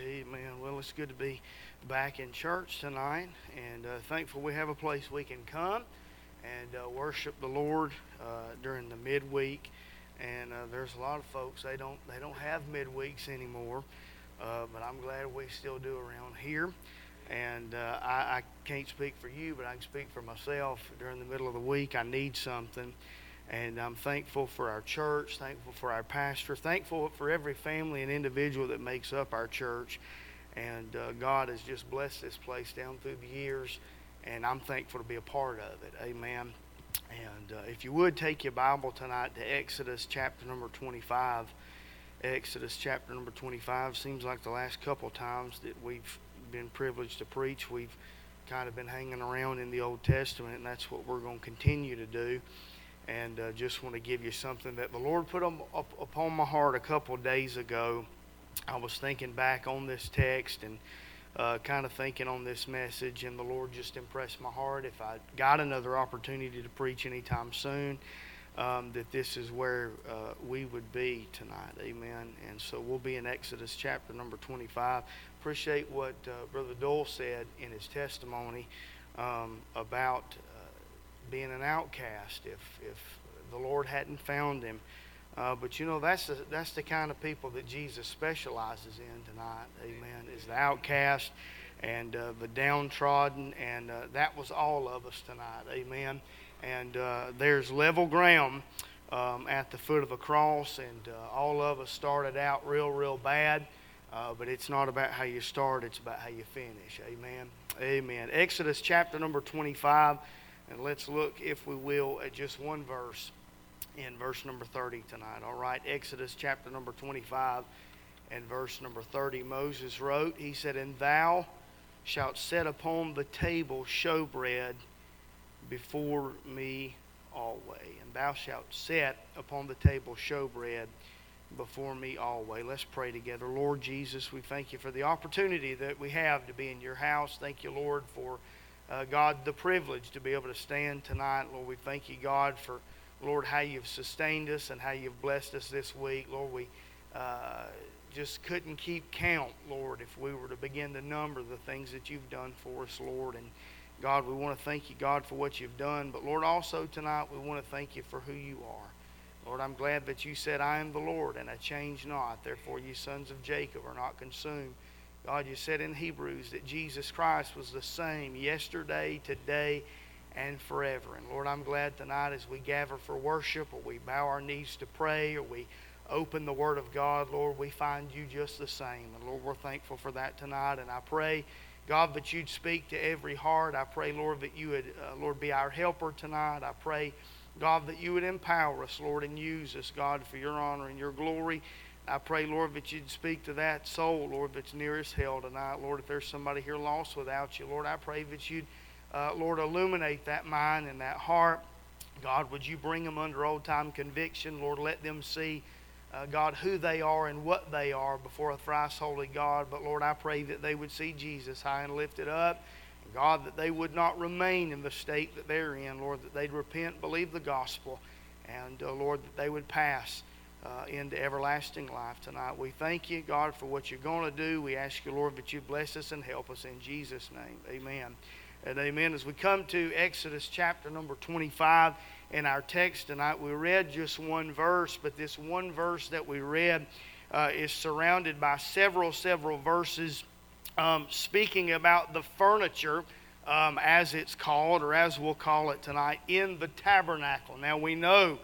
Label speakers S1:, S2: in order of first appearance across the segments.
S1: Amen. Well, it's good to be back in church tonight, and uh, thankful we have a place we can come and uh, worship the Lord uh, during the midweek. And uh, there's a lot of folks they don't they don't have midweeks anymore, uh, but I'm glad we still do around here. And uh, I, I can't speak for you, but I can speak for myself. During the middle of the week, I need something. And I'm thankful for our church, thankful for our pastor, thankful for every family and individual that makes up our church. And uh, God has just blessed this place down through the years, and I'm thankful to be a part of it. Amen. And uh, if you would take your Bible tonight to Exodus chapter number 25. Exodus chapter number 25 seems like the last couple times that we've been privileged to preach, we've kind of been hanging around in the Old Testament, and that's what we're going to continue to do and uh, just want to give you something that the Lord put up, up, upon my heart a couple of days ago. I was thinking back on this text and uh, kind of thinking on this message, and the Lord just impressed my heart. If I got another opportunity to preach anytime soon, um, that this is where uh, we would be tonight. Amen. And so we'll be in Exodus chapter number 25. Appreciate what uh, Brother Dole said in his testimony um, about being an outcast if, if the Lord hadn't found him. Uh, but you know, that's the, that's the kind of people that Jesus specializes in tonight. Amen. Is the outcast and uh, the downtrodden, and uh, that was all of us tonight. Amen. And uh, there's level ground um, at the foot of a cross, and uh, all of us started out real, real bad. Uh, but it's not about how you start, it's about how you finish. Amen. Amen. Exodus chapter number 25. And let's look, if we will, at just one verse in verse number 30 tonight. All right, Exodus chapter number 25 and verse number 30. Moses wrote, He said, And thou shalt set upon the table showbread before me always. And thou shalt set upon the table showbread before me always. Let's pray together. Lord Jesus, we thank you for the opportunity that we have to be in your house. Thank you, Lord, for uh, God, the privilege to be able to stand tonight. Lord, we thank you, God, for, Lord, how you've sustained us and how you've blessed us this week. Lord, we uh, just couldn't keep count, Lord, if we were to begin to number the things that you've done for us, Lord. And God, we want to thank you, God, for what you've done. But Lord, also tonight, we want to thank you for who you are. Lord, I'm glad that you said, I am the Lord, and I change not. Therefore, you sons of Jacob are not consumed. God, you said in Hebrews that Jesus Christ was the same yesterday, today, and forever. And Lord, I'm glad tonight as we gather for worship or we bow our knees to pray or we open the Word of God, Lord, we find you just the same. And Lord, we're thankful for that tonight. And I pray, God, that you'd speak to every heart. I pray, Lord, that you would, uh, Lord, be our helper tonight. I pray, God, that you would empower us, Lord, and use us, God, for your honor and your glory. I pray, Lord, that you'd speak to that soul, Lord, that's nearest hell tonight. Lord, if there's somebody here lost without you, Lord, I pray that you'd, uh, Lord, illuminate that mind and that heart. God, would you bring them under old time conviction? Lord, let them see, uh, God, who they are and what they are before a thrice holy God. But Lord, I pray that they would see Jesus high and lifted up. And God, that they would not remain in the state that they're in. Lord, that they'd repent, believe the gospel. And uh, Lord, that they would pass uh, into everlasting life tonight. We thank you, God, for what you're going to do. We ask you, Lord, that you bless us and help us in Jesus' name. Amen. And amen. As we come to Exodus chapter number 25 in our text tonight, we read just one verse, but this one verse that we read uh, is surrounded by several, several verses um, speaking about the furniture. Um, as it's called, or as we'll call it tonight, in the tabernacle. Now we know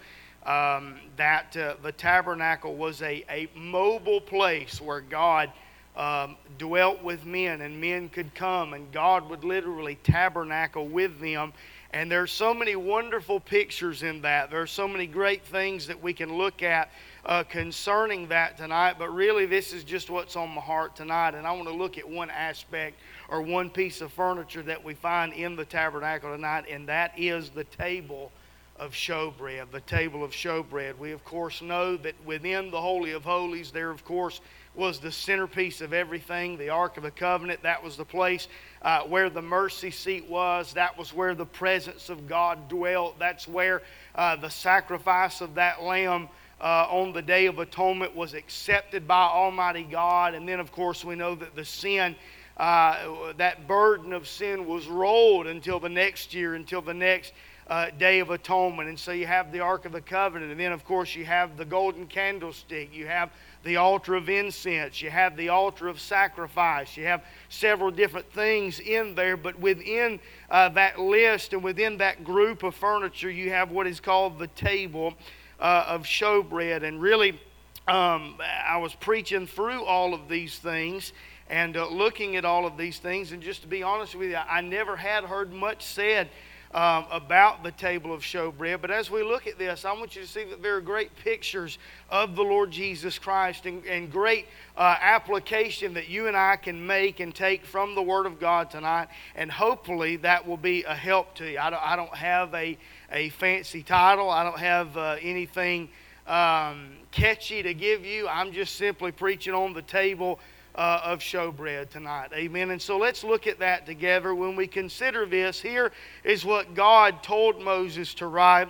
S1: um, that uh, the tabernacle was a, a mobile place where God um, dwelt with men and men could come and God would literally tabernacle with them. And there's so many wonderful pictures in that. There are so many great things that we can look at uh, concerning that tonight. But really, this is just what's on my heart tonight. And I want to look at one aspect or one piece of furniture that we find in the tabernacle tonight, and that is the table of showbread, the table of showbread. We, of course, know that within the Holy of Holies, there, of course, was the centerpiece of everything the Ark of the Covenant. That was the place uh, where the mercy seat was. That was where the presence of God dwelt. That's where uh, the sacrifice of that lamb uh, on the Day of Atonement was accepted by Almighty God. And then, of course, we know that the sin, uh, that burden of sin was rolled until the next year, until the next uh, Day of Atonement. And so you have the Ark of the Covenant. And then, of course, you have the golden candlestick. You have the altar of incense. You have the altar of sacrifice. You have several different things in there. But within uh, that list and within that group of furniture, you have what is called the table uh, of showbread. And really, um, I was preaching through all of these things and uh, looking at all of these things. And just to be honest with you, I never had heard much said um, about the table of showbread. But as we look at this, I want you to see that there are great pictures of the Lord Jesus Christ and, and great uh, application that you and I can make and take from the Word of God tonight. And hopefully that will be a help to you. I don't, I don't have a, a fancy title, I don't have uh, anything um, catchy to give you. I'm just simply preaching on the table uh, of showbread tonight. Amen. And so let's look at that together. When we consider this, here is what God told Moses to write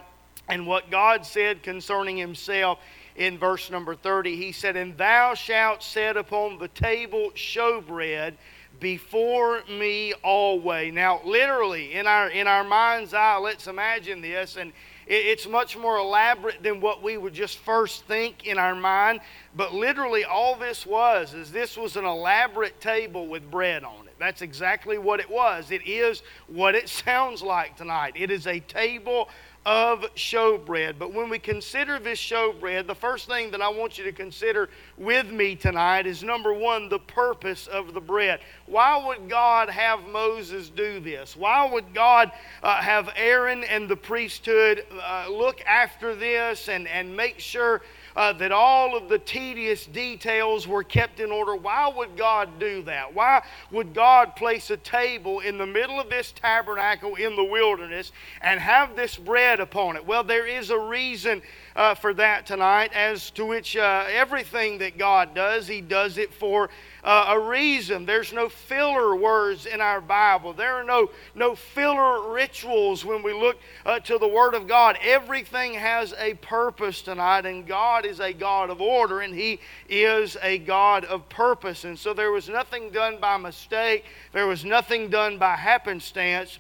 S1: and what God said concerning himself in verse number 30. He said, And thou shalt set upon the table showbread before me always. Now, literally, in our in our mind's eye, let's imagine this, and it's much more elaborate than what we would just first think in our mind. But literally, all this was is this was an elaborate table with bread on it. That's exactly what it was. It is what it sounds like tonight. It is a table of showbread. But when we consider this showbread, the first thing that I want you to consider with me tonight is number one, the purpose of the bread. Why would God have Moses do this? Why would God uh, have Aaron and the priesthood uh, look after this and, and make sure? Uh, that all of the tedious details were kept in order. Why would God do that? Why would God place a table in the middle of this tabernacle in the wilderness and have this bread upon it? Well, there is a reason uh, for that tonight, as to which uh, everything that God does, He does it for uh, a reason. There's no filler words in our Bible. There are no, no filler rituals when we look uh, to the Word of God. Everything has a purpose tonight, and God is a God of order, and He is a God of purpose. And so there was nothing done by mistake, there was nothing done by happenstance.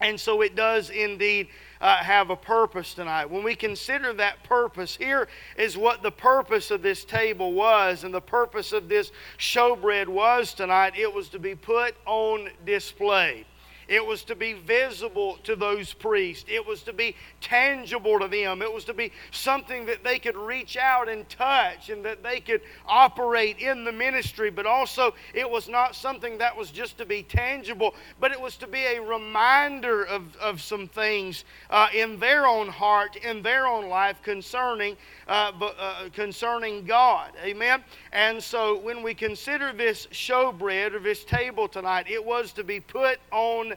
S1: And so it does indeed uh, have a purpose tonight. When we consider that purpose, here is what the purpose of this table was, and the purpose of this showbread was tonight. It was to be put on display. It was to be visible to those priests. It was to be tangible to them. It was to be something that they could reach out and touch and that they could operate in the ministry. But also, it was not something that was just to be tangible, but it was to be a reminder of, of some things uh, in their own heart, in their own life concerning, uh, uh, concerning God. Amen? And so, when we consider this showbread or this table tonight, it was to be put on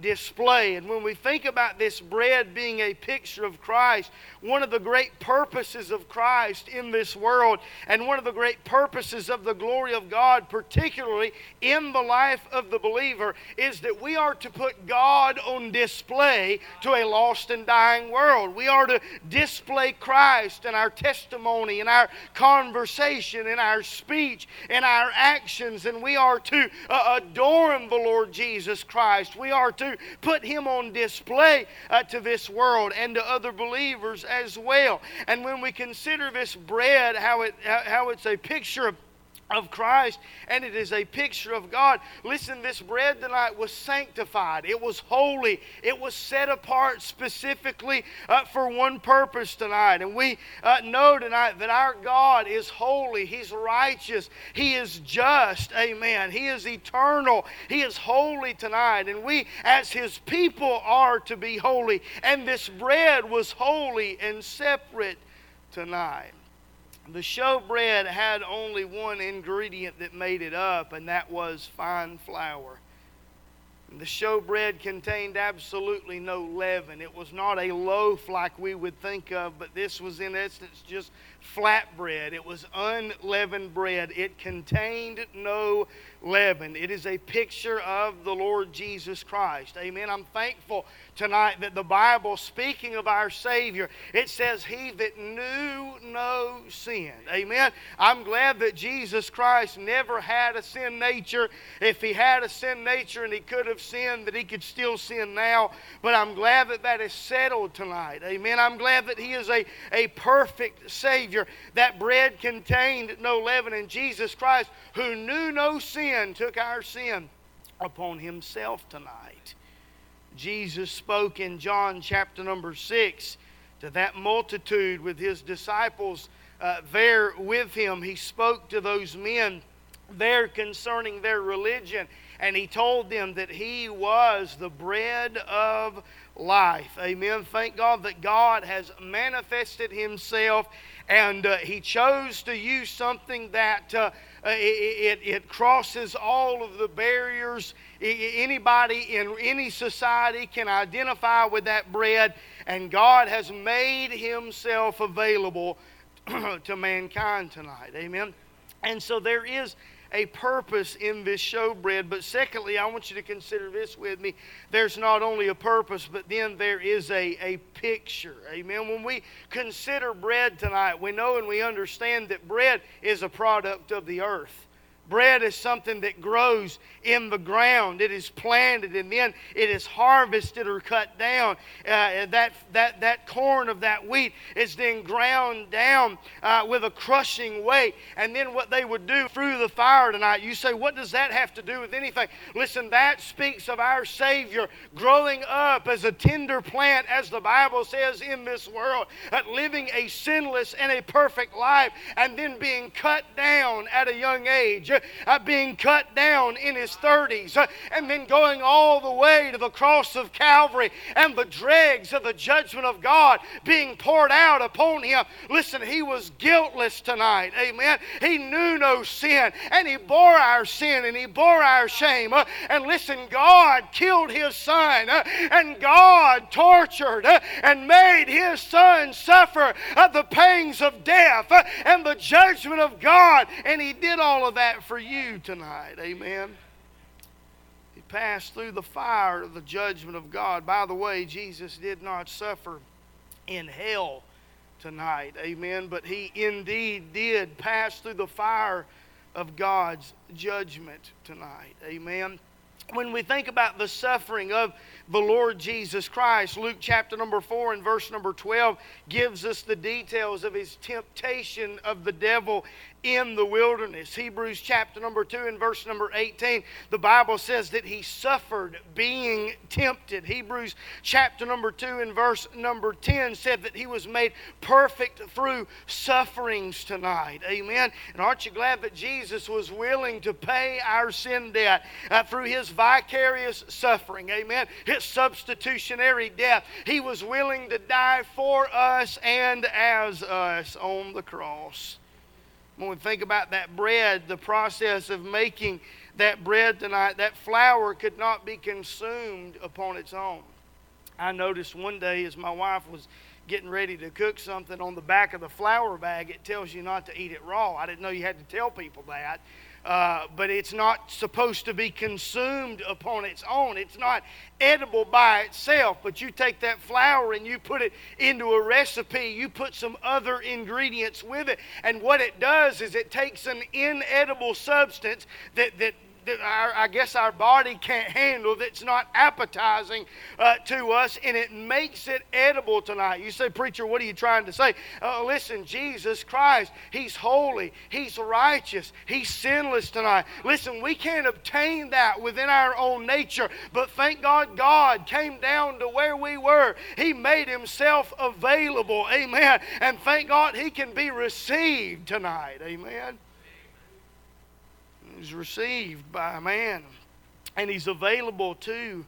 S1: display. And when we think about this bread being a picture of Christ, one of the great purposes of Christ in this world, and one of the great purposes of the glory of God, particularly in the life of the believer, is that we are to put God on display to a lost and dying world. We are to display Christ in our testimony, in our conversation, in our speech, in our actions, and we are to uh, adorn the Lord Jesus Christ. We are to put him on display uh, to this world and to other believers as well. And when we consider this bread, how, it, how it's a picture of of Christ and it is a picture of God. Listen, this bread tonight was sanctified, it was holy, it was set apart specifically uh, for one purpose tonight. And we uh, know tonight that our God is holy, He's righteous, He is just. Amen. He is eternal, He is holy tonight. And we, as His people, are to be holy. And this bread was holy and separate tonight. The showbread had only one ingredient that made it up, and that was fine flour. The showbread contained absolutely no leaven. It was not a loaf like we would think of, but this was, in essence, just flat bread. It was unleavened bread. It contained no leaven. It is a picture of the Lord Jesus Christ. Amen. I'm thankful tonight that the Bible, speaking of our Savior, it says, He that knew no sin. Amen. I'm glad that Jesus Christ never had a sin nature. If He had a sin nature and He could have sinned, that He could still sin now. But I'm glad that that is settled tonight. Amen. I'm glad that He is a, a perfect Savior. That bread contained no leaven, and Jesus Christ, who knew no sin, took our sin upon Himself tonight. Jesus spoke in John chapter number 6 to that multitude with his disciples uh, there with him. He spoke to those men there concerning their religion, and he told them that he was the bread of life. Amen. Thank God that God has manifested himself, and uh, he chose to use something that. Uh, it, it, it crosses all of the barriers. Anybody in any society can identify with that bread, and God has made Himself available to mankind tonight. Amen. And so there is a purpose in this showbread. But secondly, I want you to consider this with me. There's not only a purpose, but then there is a, a picture. Amen. When we consider bread tonight, we know and we understand that bread is a product of the earth. Bread is something that grows in the ground. It is planted and then it is harvested or cut down. Uh, that, that, that corn of that wheat is then ground down uh, with a crushing weight. And then what they would do through the fire tonight, you say, what does that have to do with anything? Listen, that speaks of our Savior growing up as a tender plant, as the Bible says in this world, uh, living a sinless and a perfect life, and then being cut down at a young age being cut down in his 30s, uh, and then going all the way to the cross of Calvary and the dregs of the judgment of God being poured out upon him. Listen, he was guiltless tonight. Amen. He knew no sin, and he bore our sin and he bore our shame. Uh, and listen, God killed his son, uh, and God tortured uh, and made his son suffer uh, the pangs of death and the judgment of God. And he did all of that for you tonight. Amen. He passed through the fire of the judgment of God. By the way, Jesus did not suffer in hell tonight. Amen. But he indeed did pass through the fire of God's judgment tonight. Amen. When we think about the suffering of the Lord Jesus Christ, Luke chapter number 4 and verse number 12 gives us the details of his temptation of the devil in the wilderness. Hebrews chapter number 2 and verse number 18, the Bible says that he suffered being tempted. Hebrews chapter number 2 and verse number 10 said that he was made perfect through sufferings tonight. Amen. And aren't you glad that Jesus was willing to pay our sin debt uh, through his vicarious suffering? Amen. His substitutionary death. He was willing to die for us and as us on the cross. When we think about that bread, the process of making that bread tonight, that flour could not be consumed upon its own. I noticed one day as my wife was getting ready to cook something on the back of the flour bag, it tells you not to eat it raw. I didn't know you had to tell people that. Uh, but it's not supposed to be consumed upon its own. It's not edible by itself. But you take that flour and you put it into a recipe, you put some other ingredients with it, and what it does is it takes an inedible substance that, that that our, I guess our body can't handle that's not appetizing uh, to us, and it makes it edible tonight. You say, Preacher, what are you trying to say? Uh, listen, Jesus Christ, He's holy, He's righteous, He's sinless tonight. Listen, we can't obtain that within our own nature, but thank God God came down to where we were. He made Himself available. Amen. And thank God He can be received tonight. Amen. He's received by man, and he's available to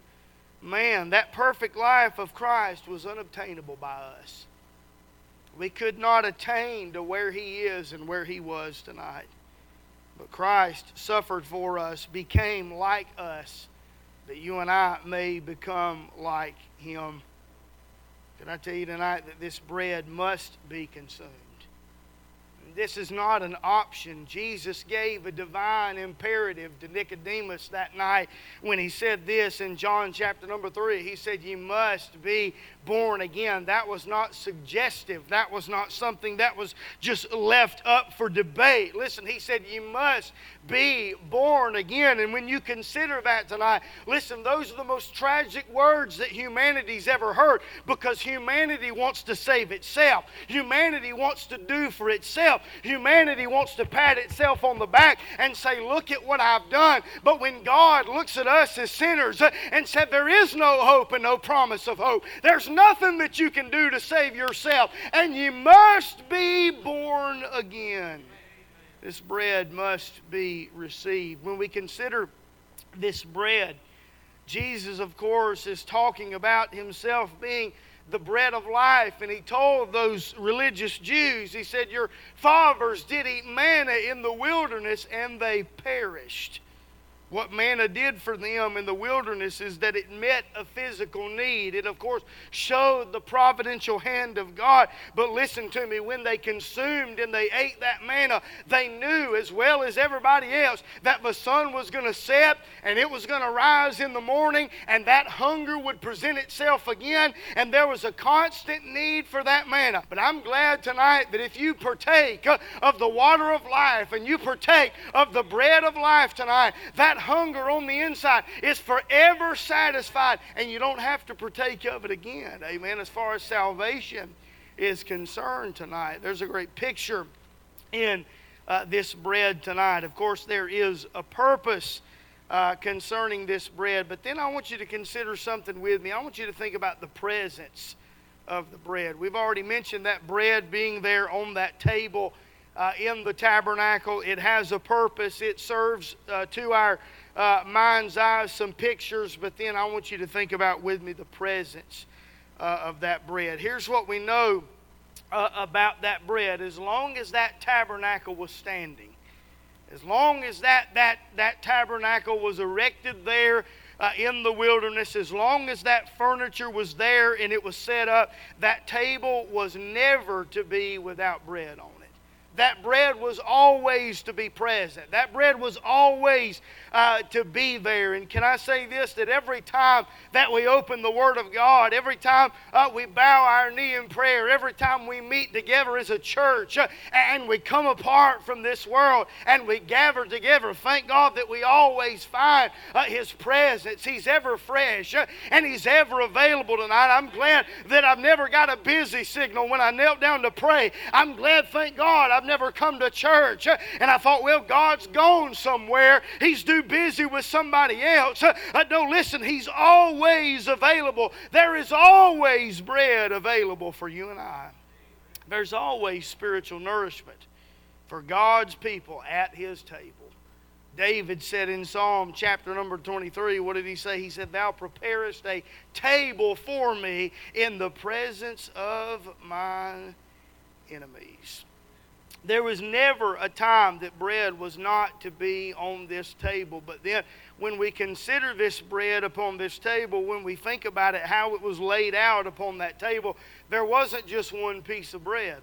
S1: man. That perfect life of Christ was unobtainable by us. We could not attain to where he is and where he was tonight. But Christ suffered for us, became like us, that you and I may become like him. Can I tell you tonight that this bread must be consumed? This is not an option. Jesus gave a divine imperative to Nicodemus that night when he said this in John chapter number 3. He said, You must be born again. That was not suggestive. That was not something that was just left up for debate. Listen, he said, You must be born again. And when you consider that tonight, listen, those are the most tragic words that humanity's ever heard because humanity wants to save itself. Humanity wants to do for itself. Humanity wants to pat itself on the back and say, Look at what I've done. But when God looks at us as sinners uh, and said, There is no hope and no promise of hope, there's nothing that you can do to save yourself, and you must be born again. This bread must be received. When we consider this bread, Jesus, of course, is talking about himself being the bread of life. And he told those religious Jews, he said, Your fathers did eat manna in the wilderness and they perished. What manna did for them in the wilderness is that it met a physical need. It, of course, showed the providential hand of God. But listen to me, when they consumed and they ate that manna, they knew as well as everybody else that the sun was going to set and it was going to rise in the morning and that hunger would present itself again and there was a constant need for that manna. But I'm glad tonight that if you partake of the water of life and you partake of the bread of life tonight, that hunger on the inside is forever satisfied, and you don't have to partake of it again. Amen. As far as salvation is concerned tonight, there's a great picture in uh, this bread tonight. Of course, there is a purpose. Uh, concerning this bread. But then I want you to consider something with me. I want you to think about the presence of the bread. We've already mentioned that bread being there on that table uh, in the tabernacle. It has a purpose, it serves uh, to our uh, mind's eye some pictures, but then I want you to think about with me the presence uh, of that bread. Here's what we know uh, about that bread as long as that tabernacle was standing, as long as that, that, that tabernacle was erected there. Uh, in the wilderness, as long as that furniture was there and it was set up, that table was never to be without bread on that bread was always to be present. That bread was always uh, to be there. And can I say this that every time that we open the Word of God, every time uh, we bow our knee in prayer, every time we meet together as a church uh, and we come apart from this world and we gather together, thank God that we always find uh, His presence. He's ever fresh uh, and He's ever available tonight. I'm glad that I've never got a busy signal when I knelt down to pray. I'm glad, thank God, I've never come to church. And I thought, well, God's gone somewhere. He's too busy with somebody else. Uh, no, listen, He's always available. There is always bread available for you and I. There's always spiritual nourishment for God's people at His table. David said in Psalm chapter number 23, what did he say? He said, Thou preparest a table for me in the presence of my enemies. There was never a time that bread was not to be on this table. But then, when we consider this bread upon this table, when we think about it, how it was laid out upon that table, there wasn't just one piece of bread.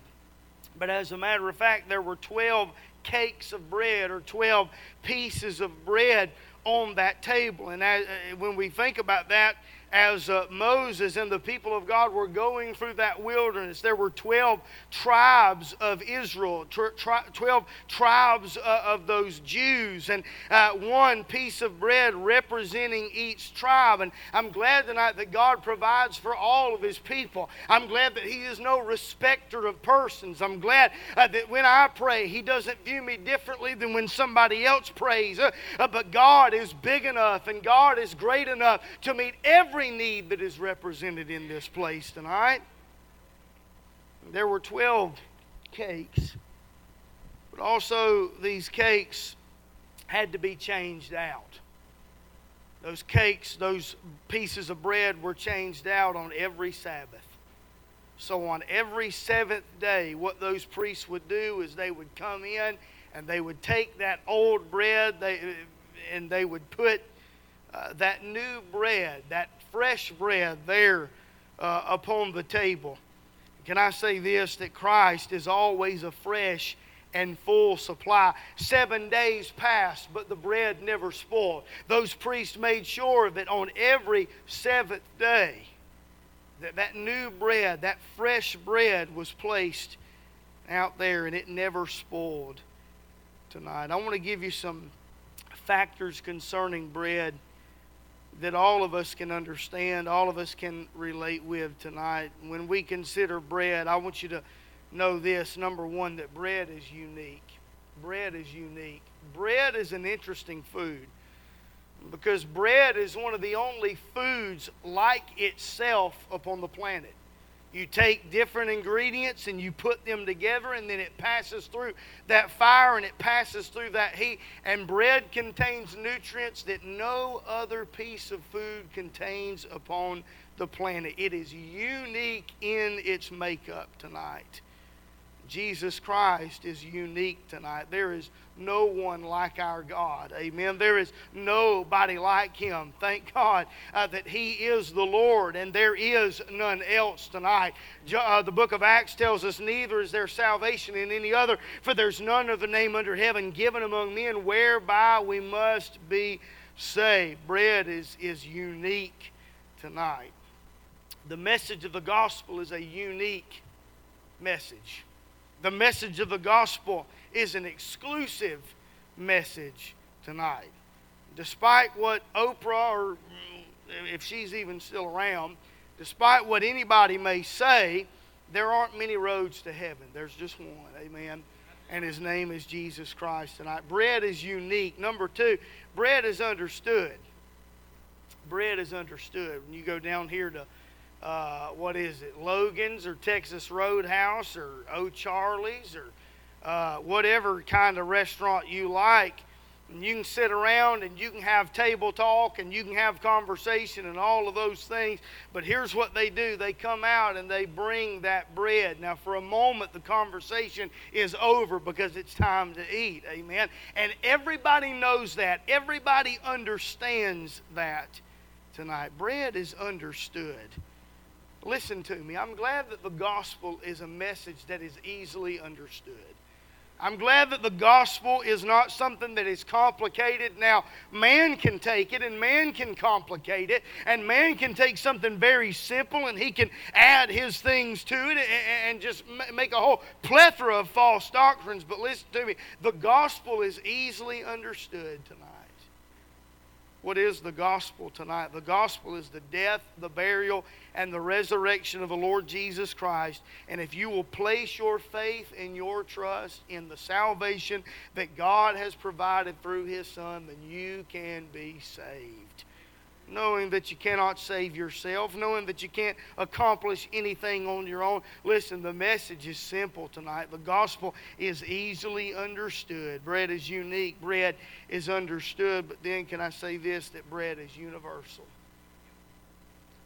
S1: But as a matter of fact, there were 12 cakes of bread or 12 pieces of bread on that table. And as, uh, when we think about that, as uh, Moses and the people of God were going through that wilderness, there were 12 tribes of Israel, 12 tribes uh, of those Jews, and uh, one piece of bread representing each tribe. And I'm glad tonight that God provides for all of His people. I'm glad that He is no respecter of persons. I'm glad uh, that when I pray, He doesn't view me differently than when somebody else prays. Uh, uh, but God is big enough and God is great enough to meet every every need that is represented in this place tonight. There were 12 cakes, but also these cakes had to be changed out. Those cakes, those pieces of bread were changed out on every Sabbath. So, on every seventh day, what those priests would do is they would come in and they would take that old bread they, and they would put uh, that new bread, that fresh bread there uh, upon the table. Can I say this that Christ is always a fresh and full supply. Seven days passed, but the bread never spoiled. Those priests made sure that on every seventh day, that, that new bread, that fresh bread was placed out there and it never spoiled tonight. I want to give you some factors concerning bread that all of us can understand, all of us can relate with tonight. When we consider bread, I want you to know this number one, that bread is unique. Bread is unique. Bread is an interesting food because bread is one of the only foods like itself upon the planet. You take different ingredients and you put them together, and then it passes through that fire and it passes through that heat. And bread contains nutrients that no other piece of food contains upon the planet. It is unique in its makeup tonight. Jesus Christ is unique tonight. There is no one like our God. Amen. There is nobody like Him. Thank God uh, that He is the Lord and there is none else tonight. Uh, the book of Acts tells us, Neither is there salvation in any other, for there's none of the name under heaven given among men whereby we must be saved. Bread is, is unique tonight. The message of the gospel is a unique message. The message of the gospel is an exclusive message tonight. Despite what Oprah, or if she's even still around, despite what anybody may say, there aren't many roads to heaven. There's just one. Amen. And his name is Jesus Christ tonight. Bread is unique. Number two, bread is understood. Bread is understood. When you go down here to uh, what is it, Logan's or Texas Roadhouse or O'Charlie's or uh, whatever kind of restaurant you like. And you can sit around and you can have table talk and you can have conversation and all of those things. But here's what they do they come out and they bring that bread. Now, for a moment, the conversation is over because it's time to eat. Amen. And everybody knows that, everybody understands that tonight. Bread is understood. Listen to me. I'm glad that the gospel is a message that is easily understood. I'm glad that the gospel is not something that is complicated. Now, man can take it and man can complicate it, and man can take something very simple and he can add his things to it and just make a whole plethora of false doctrines. But listen to me the gospel is easily understood tonight. What is the gospel tonight? The gospel is the death, the burial, and the resurrection of the Lord Jesus Christ. And if you will place your faith and your trust in the salvation that God has provided through His Son, then you can be saved knowing that you cannot save yourself, knowing that you can't accomplish anything on your own. Listen, the message is simple tonight. The gospel is easily understood. Bread is unique, bread is understood, but then can I say this that bread is universal?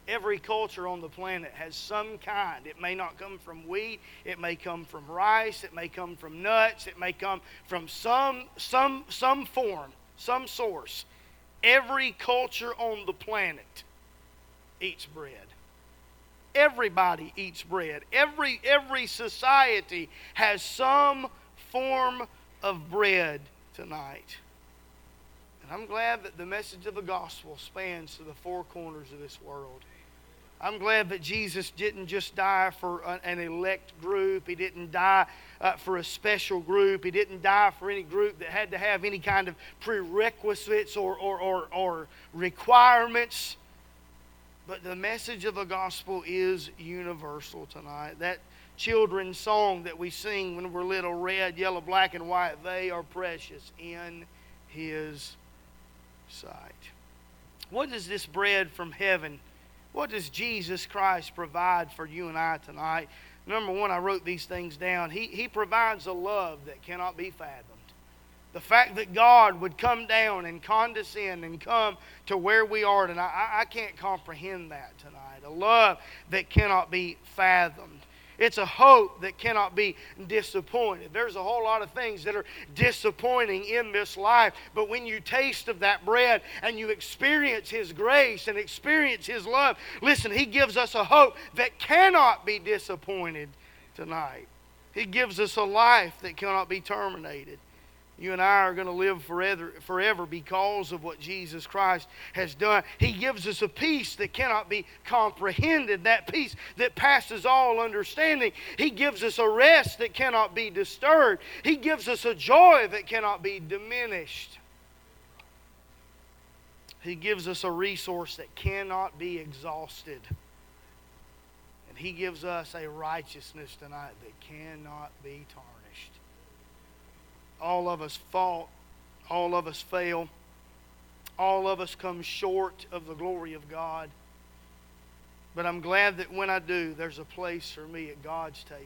S1: Every culture on the planet has some kind. It may not come from wheat, it may come from rice, it may come from nuts, it may come from some some some form, some source Every culture on the planet eats bread. Everybody eats bread. Every, every society has some form of bread tonight. And I'm glad that the message of the gospel spans to the four corners of this world. I'm glad that Jesus didn't just die for an elect group. He didn't die uh, for a special group. He didn't die for any group that had to have any kind of prerequisites or, or, or, or requirements. But the message of the gospel is universal tonight. That children's song that we sing when we're little red, yellow, black, and white, they are precious in His sight. What does this bread from heaven? What does Jesus Christ provide for you and I tonight? Number one, I wrote these things down. He, he provides a love that cannot be fathomed. The fact that God would come down and condescend and come to where we are tonight, I, I can't comprehend that tonight. A love that cannot be fathomed. It's a hope that cannot be disappointed. There's a whole lot of things that are disappointing in this life, but when you taste of that bread and you experience His grace and experience His love, listen, He gives us a hope that cannot be disappointed tonight. He gives us a life that cannot be terminated. You and I are going to live forever, forever because of what Jesus Christ has done. He gives us a peace that cannot be comprehended, that peace that passes all understanding. He gives us a rest that cannot be disturbed. He gives us a joy that cannot be diminished. He gives us a resource that cannot be exhausted. And He gives us a righteousness tonight that cannot be tarnished. All of us fault. All of us fail. All of us come short of the glory of God. But I'm glad that when I do, there's a place for me at God's table.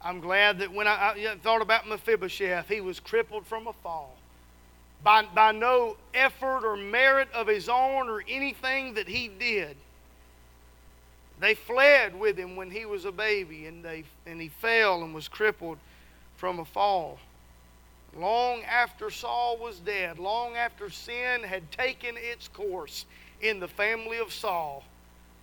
S1: I'm glad that when I, I thought about Mephibosheth, he was crippled from a fall. By, by no effort or merit of his own or anything that he did. They fled with him when he was a baby, and, they, and he fell and was crippled from a fall. Long after Saul was dead, long after sin had taken its course in the family of Saul,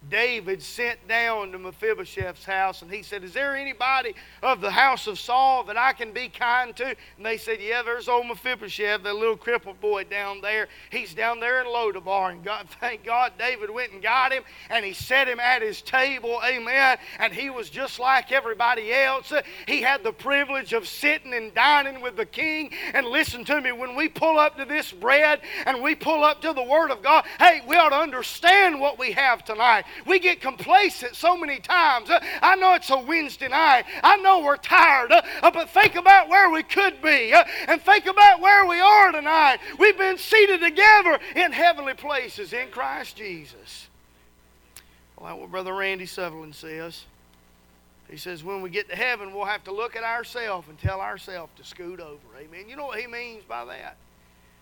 S1: David sent down to Mephibosheth's house and he said, Is there anybody of the house of Saul that I can be kind to? And they said, Yeah, there's old Mephibosheth, that little crippled boy down there. He's down there in Lodabar. And God, thank God, David went and got him and he set him at his table. Amen. And he was just like everybody else. He had the privilege of sitting and dining with the king. And listen to me, when we pull up to this bread and we pull up to the Word of God, hey, we ought to understand what we have tonight. We get complacent so many times. Uh, I know it's a Wednesday night. I know we're tired. Uh, uh, but think about where we could be and think about where we are tonight. We've been seated together in heavenly places in Christ Jesus. Like what Brother Randy Sutherland says. He says, when we get to heaven, we'll have to look at ourselves and tell ourselves to scoot over. Amen. You know what he means by that?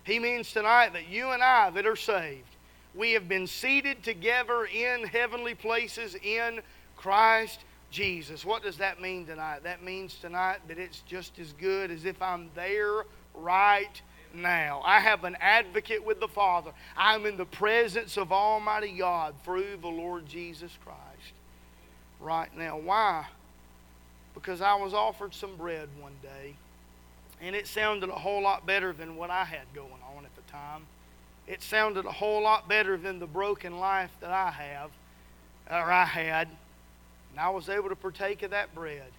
S1: He means tonight that you and I that are saved, we have been seated together in heavenly places in Christ Jesus. What does that mean tonight? That means tonight that it's just as good as if I'm there right now. I have an advocate with the Father. I'm in the presence of Almighty God through the Lord Jesus Christ right now. Why? Because I was offered some bread one day, and it sounded a whole lot better than what I had going on at the time it sounded a whole lot better than the broken life that I have, or I had. And I was able to partake of that bread.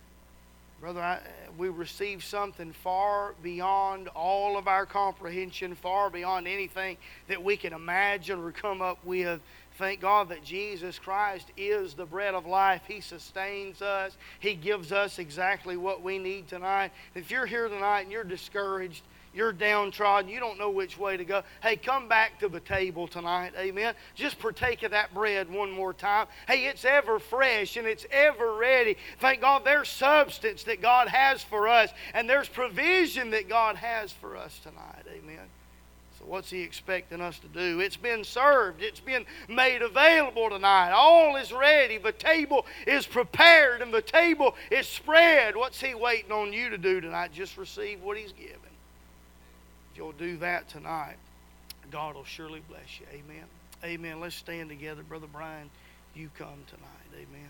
S1: Brother, I, we received something far beyond all of our comprehension, far beyond anything that we can imagine or come up with. Thank God that Jesus Christ is the bread of life. He sustains us, He gives us exactly what we need tonight. If you're here tonight and you're discouraged, you're downtrodden, you don't know which way to go. Hey, come back to the table tonight. Amen. Just partake of that bread one more time. Hey, it's ever fresh and it's ever ready. Thank God there's substance that God has for us and there's provision that God has for us tonight. Amen. So, what's He expecting us to do? It's been served, it's been made available tonight. All is ready. The table is prepared and the table is spread. What's He waiting on you to do tonight? Just receive what He's given you'll do that tonight, God will surely bless you. Amen. Amen. Let's stand together. Brother Brian, you come tonight. Amen.